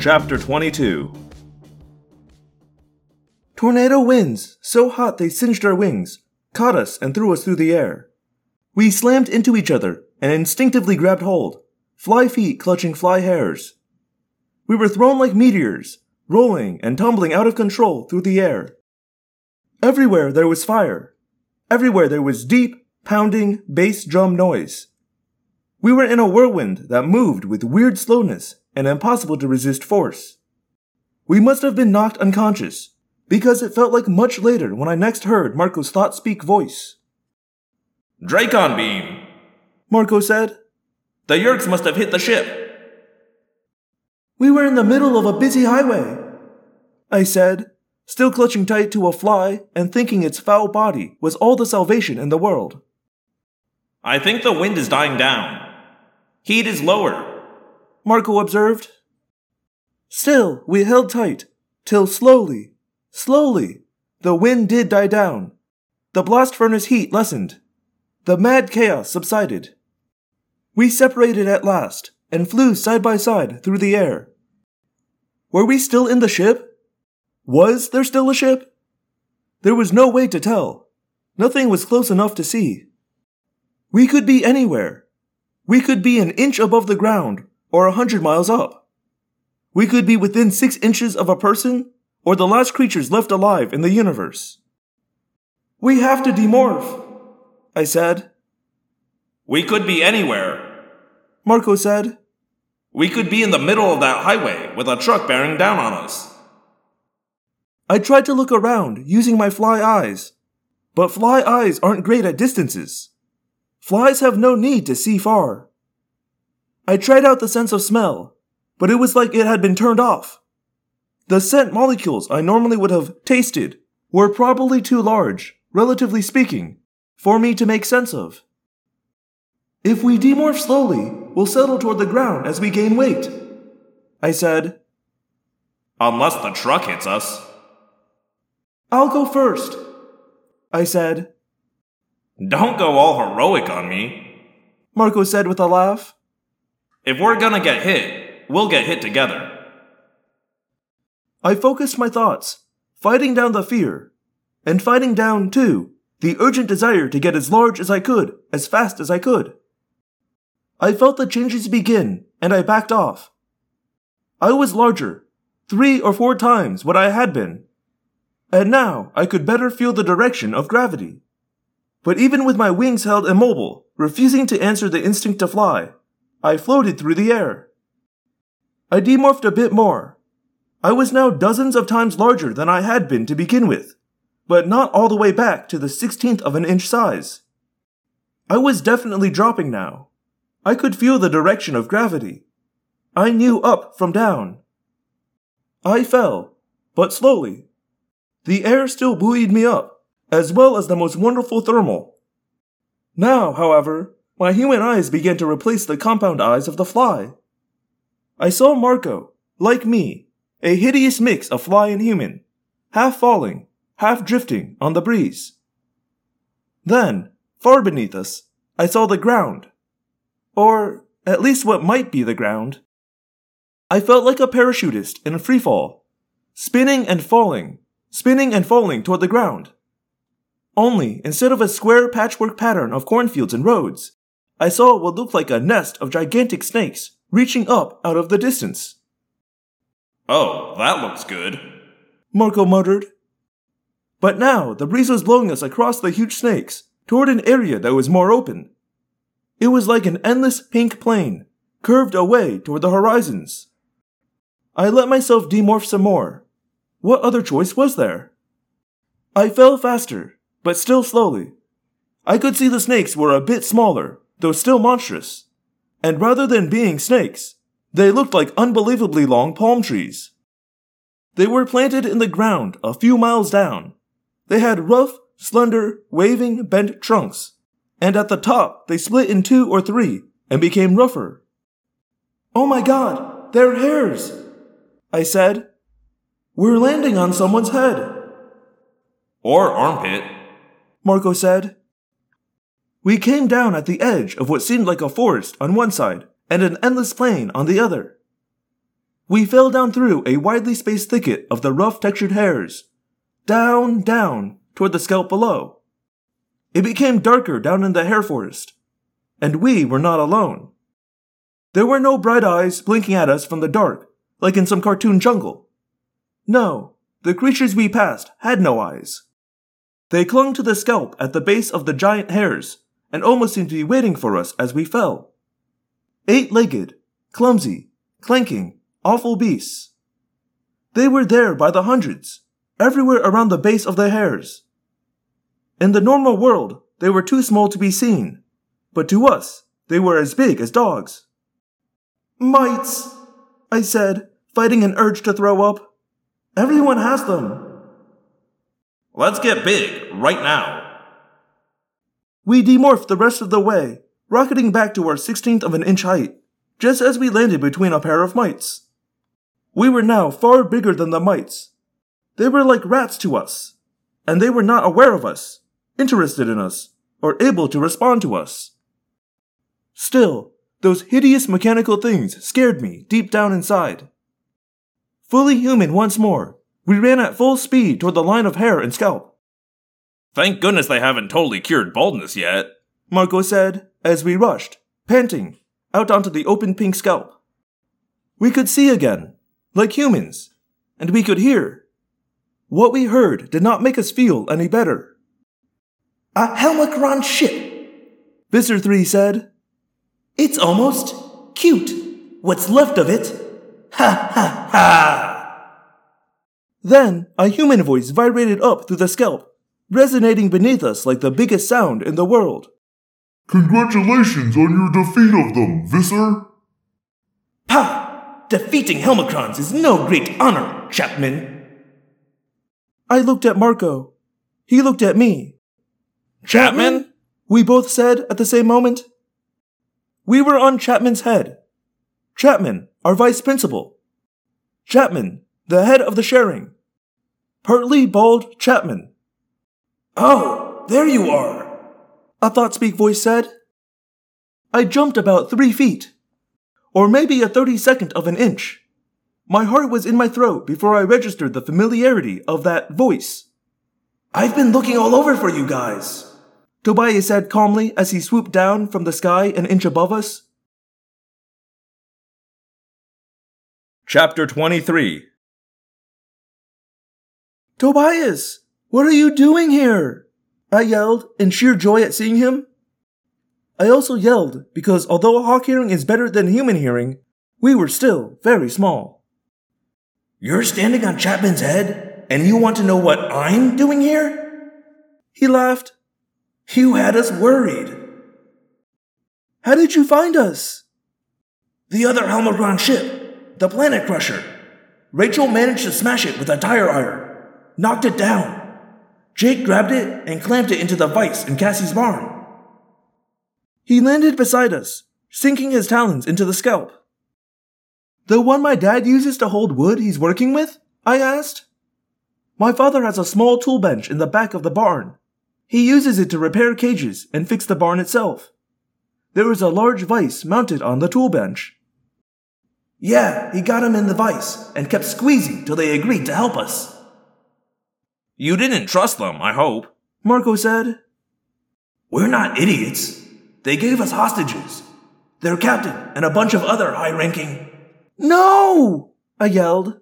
Chapter 22 Tornado winds, so hot they singed our wings, caught us and threw us through the air. We slammed into each other and instinctively grabbed hold, fly feet clutching fly hairs. We were thrown like meteors, rolling and tumbling out of control through the air. Everywhere there was fire. Everywhere there was deep, pounding bass drum noise. We were in a whirlwind that moved with weird slowness and impossible to resist force. We must have been knocked unconscious, because it felt like much later when I next heard Marco's thought speak voice. Dracon beam! Marco said. The Yeerks must have hit the ship. We were in the middle of a busy highway, I said, still clutching tight to a fly and thinking its foul body was all the salvation in the world. I think the wind is dying down. Heat is lower. Marco observed. Still, we held tight, till slowly, slowly, the wind did die down. The blast furnace heat lessened. The mad chaos subsided. We separated at last and flew side by side through the air. Were we still in the ship? Was there still a ship? There was no way to tell. Nothing was close enough to see. We could be anywhere. We could be an inch above the ground or a hundred miles up. We could be within six inches of a person or the last creatures left alive in the universe. We have to demorph, I said. We could be anywhere, Marco said. We could be in the middle of that highway with a truck bearing down on us. I tried to look around using my fly eyes, but fly eyes aren't great at distances. Flies have no need to see far. I tried out the sense of smell, but it was like it had been turned off. The scent molecules I normally would have tasted were probably too large, relatively speaking, for me to make sense of. If we demorph slowly, we'll settle toward the ground as we gain weight. I said. Unless the truck hits us. I'll go first. I said. Don't go all heroic on me. Marco said with a laugh. If we're gonna get hit, we'll get hit together. I focused my thoughts, fighting down the fear, and fighting down, too, the urgent desire to get as large as I could, as fast as I could. I felt the changes begin, and I backed off. I was larger, three or four times what I had been, and now I could better feel the direction of gravity. But even with my wings held immobile, refusing to answer the instinct to fly, I floated through the air. I demorphed a bit more. I was now dozens of times larger than I had been to begin with, but not all the way back to the sixteenth of an inch size. I was definitely dropping now. I could feel the direction of gravity. I knew up from down. I fell, but slowly. The air still buoyed me up, as well as the most wonderful thermal. Now, however, my human eyes began to replace the compound eyes of the fly. I saw Marco, like me, a hideous mix of fly and human, half falling, half drifting on the breeze. Then, far beneath us, I saw the ground. Or, at least what might be the ground. I felt like a parachutist in a freefall, spinning and falling, spinning and falling toward the ground. Only, instead of a square patchwork pattern of cornfields and roads, I saw what looked like a nest of gigantic snakes reaching up out of the distance. Oh, that looks good, Marco muttered. But now the breeze was blowing us across the huge snakes toward an area that was more open. It was like an endless pink plain, curved away toward the horizons. I let myself demorph some more. What other choice was there? I fell faster, but still slowly. I could see the snakes were a bit smaller, though still monstrous. And rather than being snakes, they looked like unbelievably long palm trees. They were planted in the ground a few miles down. They had rough, slender, waving, bent trunks, and at the top they split in two or three and became rougher. Oh my god, they're hairs! I said. We're landing on someone's head. Or armpit. Marco said. We came down at the edge of what seemed like a forest on one side and an endless plain on the other. We fell down through a widely spaced thicket of the rough textured hairs, down, down, toward the scalp below. It became darker down in the hair forest, and we were not alone. There were no bright eyes blinking at us from the dark, like in some cartoon jungle. No, the creatures we passed had no eyes. They clung to the scalp at the base of the giant hairs and almost seemed to be waiting for us as we fell. Eight legged, clumsy, clanking, awful beasts. They were there by the hundreds, everywhere around the base of the hairs. In the normal world, they were too small to be seen, but to us, they were as big as dogs. Mites, I said, fighting an urge to throw up. Everyone has them. Let's get big, right now. We demorphed the rest of the way, rocketing back to our sixteenth of an inch height, just as we landed between a pair of mites. We were now far bigger than the mites. They were like rats to us, and they were not aware of us interested in us, or able to respond to us. Still, those hideous mechanical things scared me deep down inside. Fully human once more, we ran at full speed toward the line of hair and scalp. Thank goodness they haven't totally cured baldness yet, Marco said as we rushed, panting, out onto the open pink scalp. We could see again, like humans, and we could hear. What we heard did not make us feel any better. A Helmicron ship, Visser 3 said. It's almost cute. What's left of it? Ha ha ha! Then a human voice vibrated up through the scalp, resonating beneath us like the biggest sound in the world. Congratulations on your defeat of them, Visser. Pa! Defeating Helmicrons is no great honor, Chapman. I looked at Marco. He looked at me. Chapman? We both said at the same moment. We were on Chapman's head. Chapman, our vice principal. Chapman, the head of the sharing. Partly bald Chapman. Oh, there you are, a thought speak voice said. I jumped about three feet, or maybe a thirty second of an inch. My heart was in my throat before I registered the familiarity of that voice. I've been looking all over for you guys. Tobias said calmly as he swooped down from the sky an inch above us. Chapter 23 Tobias, what are you doing here? I yelled in sheer joy at seeing him. I also yelled because although a hawk hearing is better than human hearing, we were still very small. You're standing on Chapman's head, and you want to know what I'm doing here? He laughed you had us worried. How did you find us? The other Helmicron ship, the Planet Crusher. Rachel managed to smash it with a tire iron, knocked it down. Jake grabbed it and clamped it into the vise in Cassie's barn. He landed beside us, sinking his talons into the scalp. The one my dad uses to hold wood he's working with? I asked. My father has a small tool bench in the back of the barn. He uses it to repair cages and fix the barn itself. There is a large vise mounted on the tool bench. Yeah, he got him in the vise and kept squeezing till they agreed to help us. You didn't trust them, I hope, Marco said. We're not idiots. They gave us hostages. Their captain and a bunch of other high ranking. No! I yelled.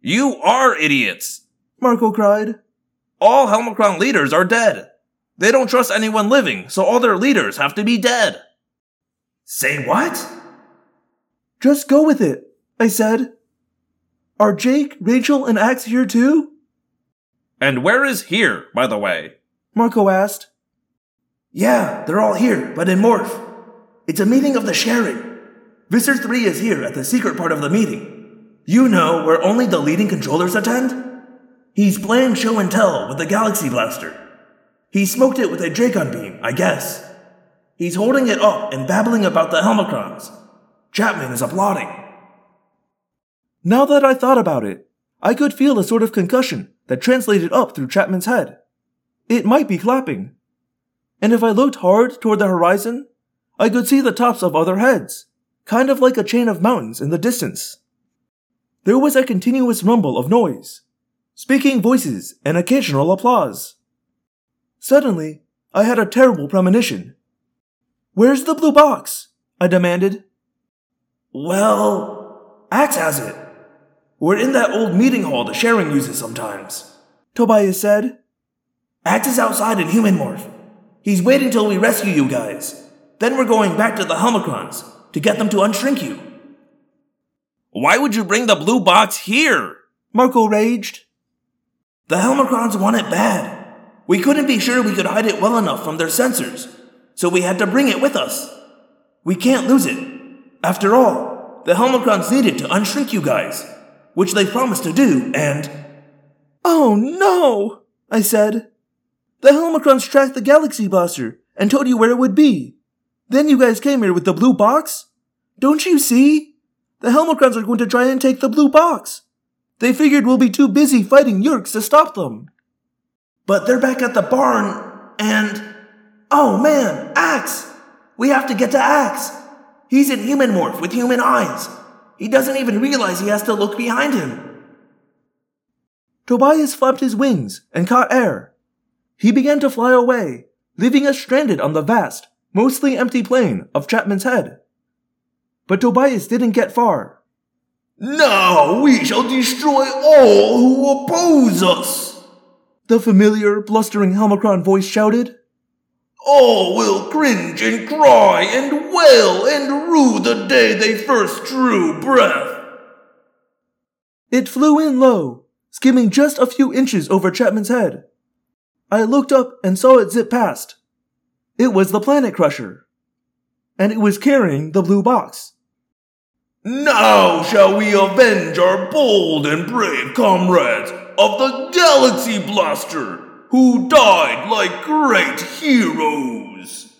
You are idiots! Marco cried. All Helmicron leaders are dead. They don't trust anyone living, so all their leaders have to be dead. Say what? Just go with it, I said. Are Jake, Rachel, and Ax here too? And where is here, by the way? Marco asked. Yeah, they're all here, but in Morph. It's a meeting of the sharing. Visser 3 is here at the secret part of the meeting. You know, where only the leading controllers attend? He's playing show and tell with the Galaxy Blaster. He smoked it with a Dracon beam, I guess. He's holding it up and babbling about the Helmicrons. Chapman is applauding. Now that I thought about it, I could feel a sort of concussion that translated up through Chapman's head. It might be clapping. And if I looked hard toward the horizon, I could see the tops of other heads, kind of like a chain of mountains in the distance. There was a continuous rumble of noise, speaking voices, and occasional applause. Suddenly, I had a terrible premonition. Where's the blue box? I demanded. Well, Ax has it. We're in that old meeting hall the Sharing uses sometimes, Tobias said. Ax is outside in human morph. He's waiting till we rescue you guys. Then we're going back to the Helmicrons to get them to unshrink you. Why would you bring the blue box here? Marco raged. The Helmicrons want it bad. We couldn't be sure we could hide it well enough from their sensors, so we had to bring it with us. We can't lose it. After all, the Helmicrons it to unshrink you guys, which they promised to do, and. Oh no! I said. The Helmicrons tracked the Galaxy Blaster and told you where it would be. Then you guys came here with the blue box? Don't you see? The Helmicrons are going to try and take the blue box. They figured we'll be too busy fighting Yeerks to stop them. But they're back at the barn, and. Oh man, Ax! We have to get to Ax! He's in human morph with human eyes. He doesn't even realize he has to look behind him. Tobias flapped his wings and caught air. He began to fly away, leaving us stranded on the vast, mostly empty plain of Chapman's Head. But Tobias didn't get far. Now we shall destroy all who oppose us, the familiar, blustering Helmicron voice shouted. All will cringe and cry and wail and rue the day they first drew breath. It flew in low, skimming just a few inches over Chapman's head. I looked up and saw it zip past. It was the Planet Crusher. And it was carrying the blue box. Now shall we avenge our bold and brave comrades of the Galaxy Blaster, who died like great heroes.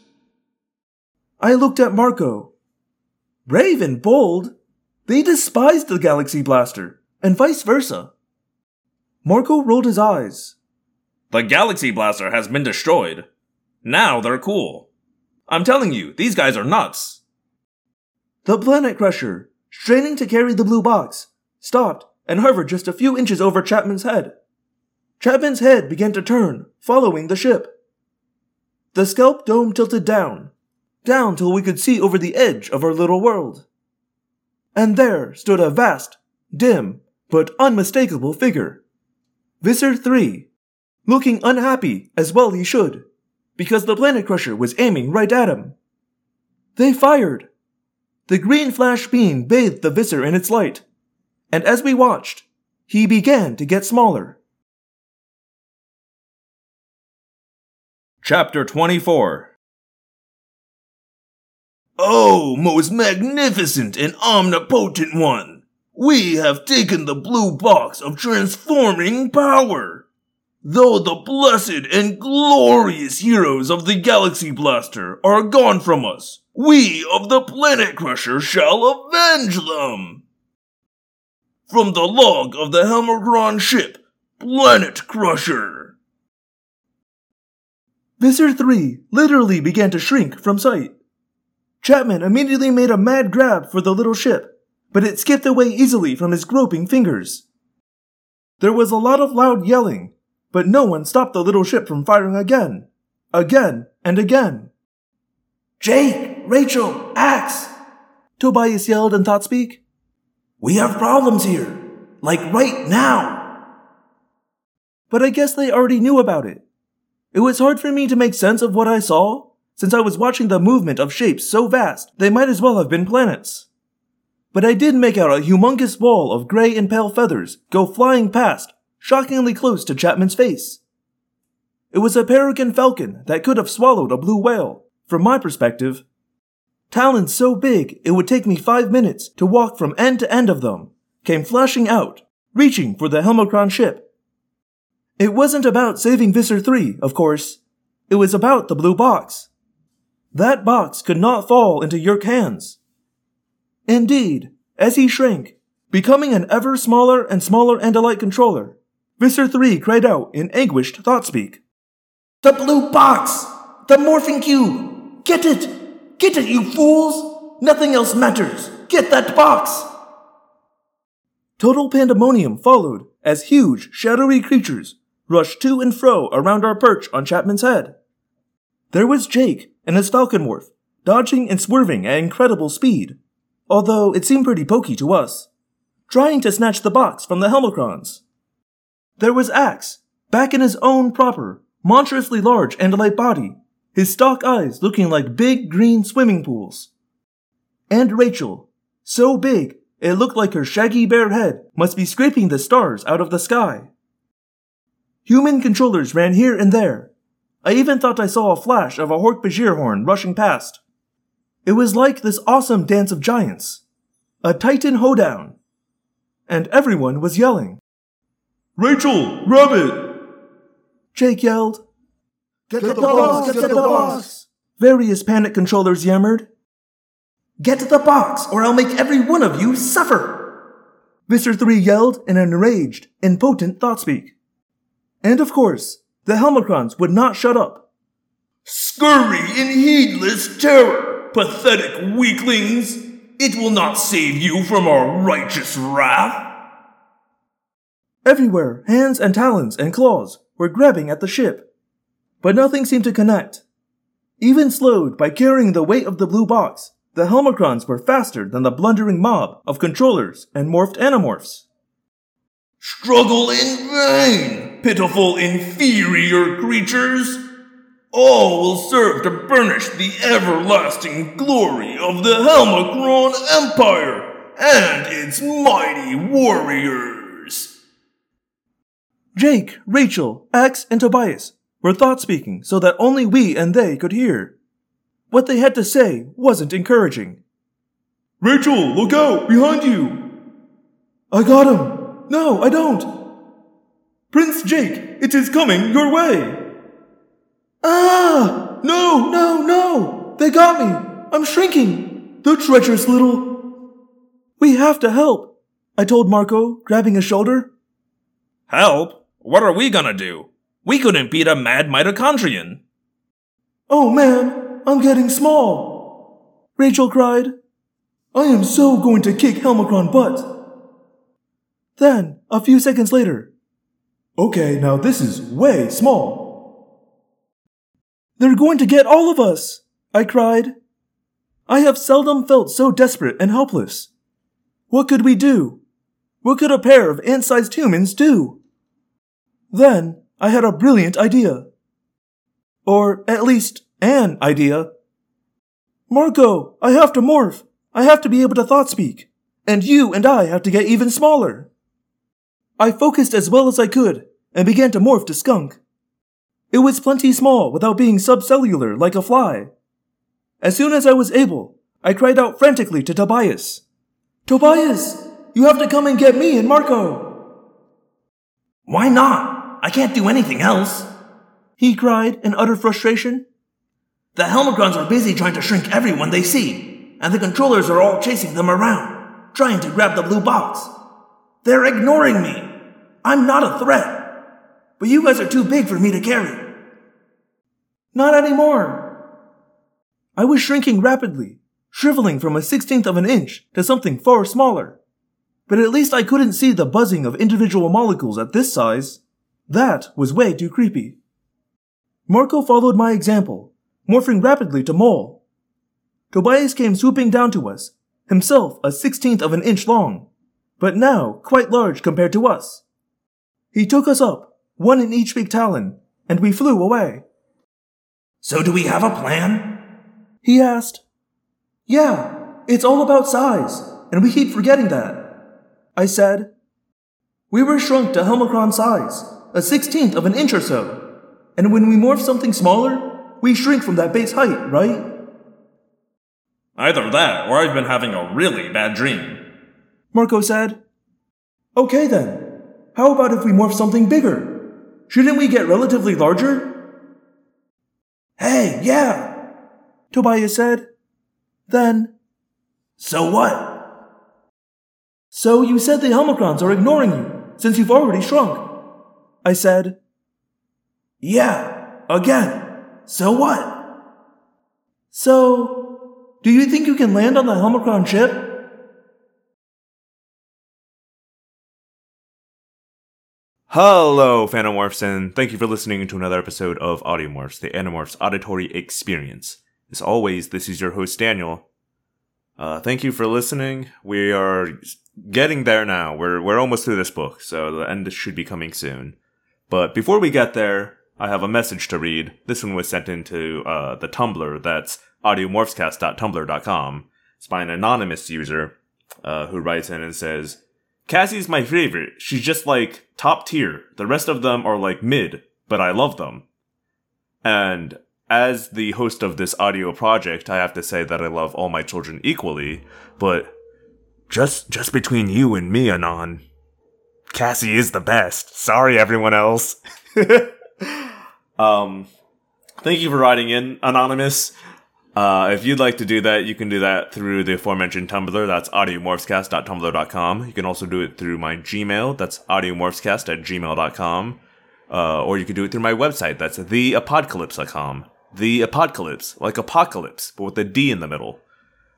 I looked at Marco. Brave and bold? They despised the Galaxy Blaster, and vice versa. Marco rolled his eyes. The Galaxy Blaster has been destroyed. Now they're cool. I'm telling you, these guys are nuts. The Planet Crusher, straining to carry the blue box, stopped and hovered just a few inches over Chapman's head. Chapman's head began to turn, following the ship. The scalp dome tilted down, down till we could see over the edge of our little world. And there stood a vast, dim, but unmistakable figure. Visser 3, looking unhappy as well he should, because the Planet Crusher was aiming right at him. They fired, the green flash beam bathed the Visser in its light, and as we watched, he began to get smaller. Chapter 24 Oh, most magnificent and omnipotent one! We have taken the blue box of transforming power! Though the blessed and glorious heroes of the Galaxy Blaster are gone from us, we of the Planet Crusher shall avenge them! From the log of the Helmicron ship, Planet Crusher! Visser 3 literally began to shrink from sight. Chapman immediately made a mad grab for the little ship, but it skipped away easily from his groping fingers. There was a lot of loud yelling, but no one stopped the little ship from firing again, again, and again. Jake, Rachel, Ax! Tobias yelled in Thoughtspeak. We have problems here. Like right now. But I guess they already knew about it. It was hard for me to make sense of what I saw, since I was watching the movement of shapes so vast they might as well have been planets. But I did make out a humongous wall of gray and pale feathers go flying past, shockingly close to Chapman's face. It was a peregrine falcon that could have swallowed a blue whale, from my perspective. Talons so big it would take me five minutes to walk from end to end of them, came flashing out, reaching for the Helmicron ship. It wasn't about saving Visser 3, of course. It was about the blue box. That box could not fall into Yeerk hands. Indeed, as he shrank, becoming an ever smaller and smaller Andalite controller, Visser 3 cried out in anguished thought speak. The blue box! The morphing cube! Get it! Get it, you fools! Nothing else matters! Get that box! Total pandemonium followed as huge, shadowy creatures rushed to and fro around our perch on Chapman's head. There was Jake and his falcon morph, dodging and swerving at incredible speed, although it seemed pretty pokey to us, trying to snatch the box from the Helmicrons. There was Ax, back in his own proper, monstrously large and light body, his stalk eyes looking like big green swimming pools. And Rachel, so big it looked like her shaggy bear head must be scraping the stars out of the sky. Human controllers ran here and there. I even thought I saw a flash of a Hork-Bajir horn rushing past. It was like this awesome dance of giants. A titan hoedown. And everyone was yelling. Rachel, Rabbit! Jake yelled. Get, get the, the box! Get, get the, the box. box! Various panic controllers yammered. Get the box, or I'll make every one of you suffer! Visser 3 yelled in an enraged, impotent thought-speak. And of course, the Helmicrons would not shut up. Scurry in heedless terror, pathetic weaklings! It will not save you from our righteous wrath! Everywhere, hands and talons and claws were grabbing at the ship. But nothing seemed to connect. Even slowed by carrying the weight of the blue box, the Helmicrons were faster than the blundering mob of controllers and morphed animorphs. Struggle in vain, pitiful inferior creatures! All will serve to burnish the everlasting glory of the Helmicron Empire and its mighty warriors! Jake, Rachel, Ax, and Tobias were thought speaking so that only we and they could hear. What they had to say wasn't encouraging. Rachel, look out! Behind you! I got him! No, I don't! Prince Jake, it is coming your way! Ah! No, no, no! They got me! I'm shrinking! The treacherous little. We have to help, I told Marco, grabbing his shoulder. Help? What are we gonna do? We couldn't beat a mad mitochondrion. Oh man, I'm getting small. Rachel cried. I am so going to kick Helmicron butt. Then, a few seconds later, okay, now this is way small. They're going to get all of us, I cried. I have seldom felt so desperate and helpless. What could we do? What could a pair of ant-sized humans do? Then I had a brilliant idea. Or at least an idea. Marco, I have to morph. I have to be able to thought speak. And you and I have to get even smaller. I focused as well as I could and began to morph to skunk. It was plenty small without being subcellular like a fly. As soon as I was able, I cried out frantically to Tobias. Tobias, you have to come and get me and Marco. Why not? I can't do anything else. He cried in utter frustration. The Helmicrons are busy trying to shrink everyone they see, and the controllers are all chasing them around, trying to grab the blue box. They're ignoring me. I'm not a threat. But you guys are too big for me to carry. Not anymore. I was shrinking rapidly, shriveling from a sixteenth of an inch to something far smaller. But at least I couldn't see the buzzing of individual molecules at this size. That was way too creepy. Marco followed my example, morphing rapidly to Mole. Tobias came swooping down to us, himself a sixteenth of an inch long, but now quite large compared to us. He took us up, one in each big talon, and we flew away. So do we have a plan? He asked. Yeah, it's all about size, and we keep forgetting that. I said. We were shrunk to Helmicron size, a sixteenth of an inch or so. And when we morph something smaller, we shrink from that base height, right? Either that, or I've been having a really bad dream. Marco said. Okay then. How about if we morph something bigger? Shouldn't we get relatively larger? Hey, yeah, Tobias said. Then, so what? So you said the Helmicrons are ignoring you, since you've already shrunk. I said, Yeah, again. So what? So, do you think you can land on the Helmicron ship? Hello, Phantomorphs, and thank you for listening to another episode of Audiomorphs, the Animorphs auditory experience. As always, this is your host, Daniel. Uh, thank you for listening. We are getting there now. We're, we're almost through this book, so the end should be coming soon. But before we get there, I have a message to read. This one was sent into uh, the Tumblr. That's audiomorphscast.tumblr.com. It's by an anonymous user uh, who writes in and says, Cassie's my favorite. She's just like top tier. The rest of them are like mid, but I love them. And as the host of this audio project, I have to say that I love all my children equally, but just just between you and me, Anon, Cassie is the best. Sorry everyone else. um thank you for writing in, Anonymous. Uh, if you'd like to do that, you can do that through the aforementioned Tumblr. That's audiomorphscast.tumblr.com. You can also do it through my Gmail. That's audiomorphscast at gmail.com. Uh, or you can do it through my website. That's theapocalypse.com. The Apocalypse, like apocalypse, but with a D in the middle.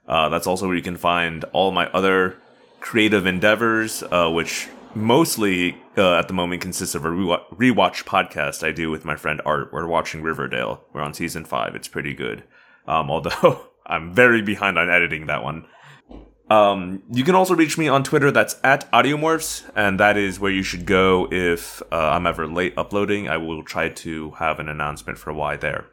Uh, that's also where you can find all my other creative endeavors, uh, which mostly uh, at the moment consists of a rewatch, rewatch podcast I do with my friend Art. We're watching Riverdale. We're on season five. It's pretty good. Um, although I'm very behind on editing that one. Um, you can also reach me on Twitter. That's at Audiomorphs, and that is where you should go if uh, I'm ever late uploading. I will try to have an announcement for why there.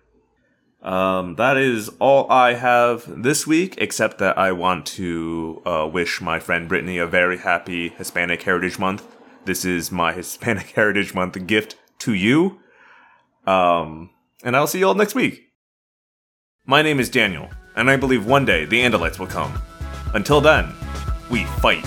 Um, that is all I have this week, except that I want to uh, wish my friend Brittany a very happy Hispanic Heritage Month. This is my Hispanic Heritage Month gift to you. Um, and I'll see you all next week. My name is Daniel, and I believe one day the Andalites will come. Until then, we fight.